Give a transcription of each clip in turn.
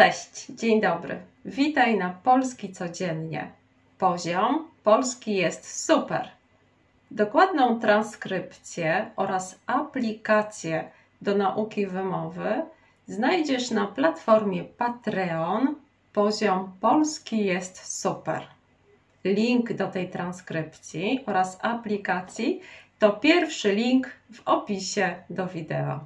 Cześć, dzień dobry. Witaj na Polski Codziennie. Poziom polski jest super. Dokładną transkrypcję oraz aplikację do nauki wymowy znajdziesz na platformie Patreon. Poziom polski jest super. Link do tej transkrypcji oraz aplikacji to pierwszy link w opisie do wideo.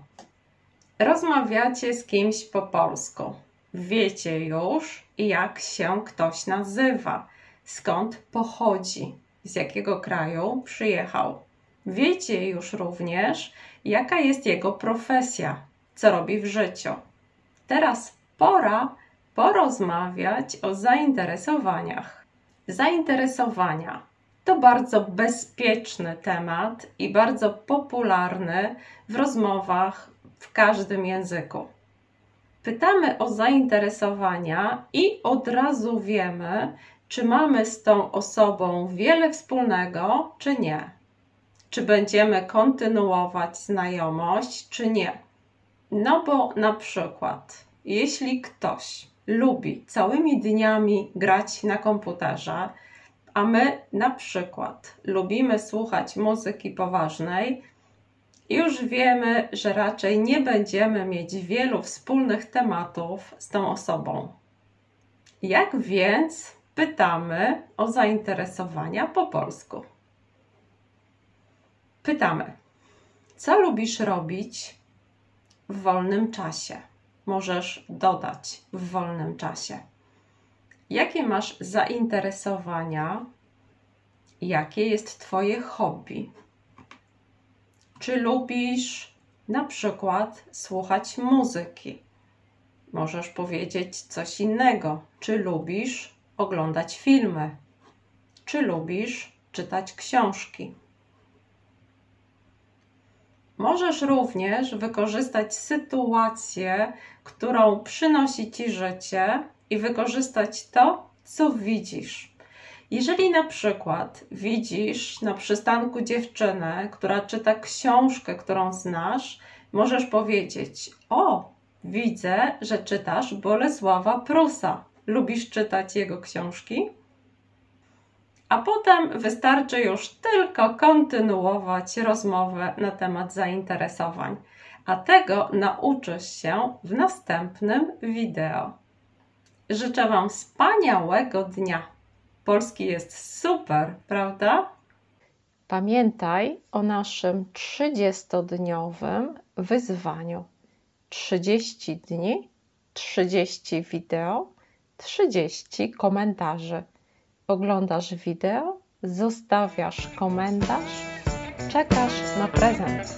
Rozmawiacie z kimś po polsku. Wiecie już, jak się ktoś nazywa, skąd pochodzi, z jakiego kraju przyjechał. Wiecie już również, jaka jest jego profesja, co robi w życiu. Teraz pora porozmawiać o zainteresowaniach. Zainteresowania to bardzo bezpieczny temat i bardzo popularny w rozmowach w każdym języku. Pytamy o zainteresowania i od razu wiemy, czy mamy z tą osobą wiele wspólnego, czy nie. Czy będziemy kontynuować znajomość, czy nie. No bo na przykład, jeśli ktoś lubi całymi dniami grać na komputerze, a my na przykład lubimy słuchać muzyki poważnej, już wiemy, że raczej nie będziemy mieć wielu wspólnych tematów z tą osobą. Jak więc pytamy o zainteresowania po polsku? Pytamy, co lubisz robić w wolnym czasie? Możesz dodać w wolnym czasie. Jakie masz zainteresowania? Jakie jest Twoje hobby? Czy lubisz na przykład słuchać muzyki? Możesz powiedzieć coś innego. Czy lubisz oglądać filmy? Czy lubisz czytać książki? Możesz również wykorzystać sytuację, którą przynosi ci życie i wykorzystać to, co widzisz. Jeżeli na przykład widzisz na przystanku dziewczynę, która czyta książkę, którą znasz, możesz powiedzieć: O, widzę, że czytasz Bolesława Prusa. Lubisz czytać jego książki? A potem wystarczy już tylko kontynuować rozmowę na temat zainteresowań. A tego nauczysz się w następnym wideo. Życzę Wam wspaniałego dnia. Polski jest super, prawda? Pamiętaj o naszym 30-dniowym wyzwaniu. 30 dni, 30 wideo, 30 komentarzy. Oglądasz wideo, zostawiasz komentarz, czekasz na prezent.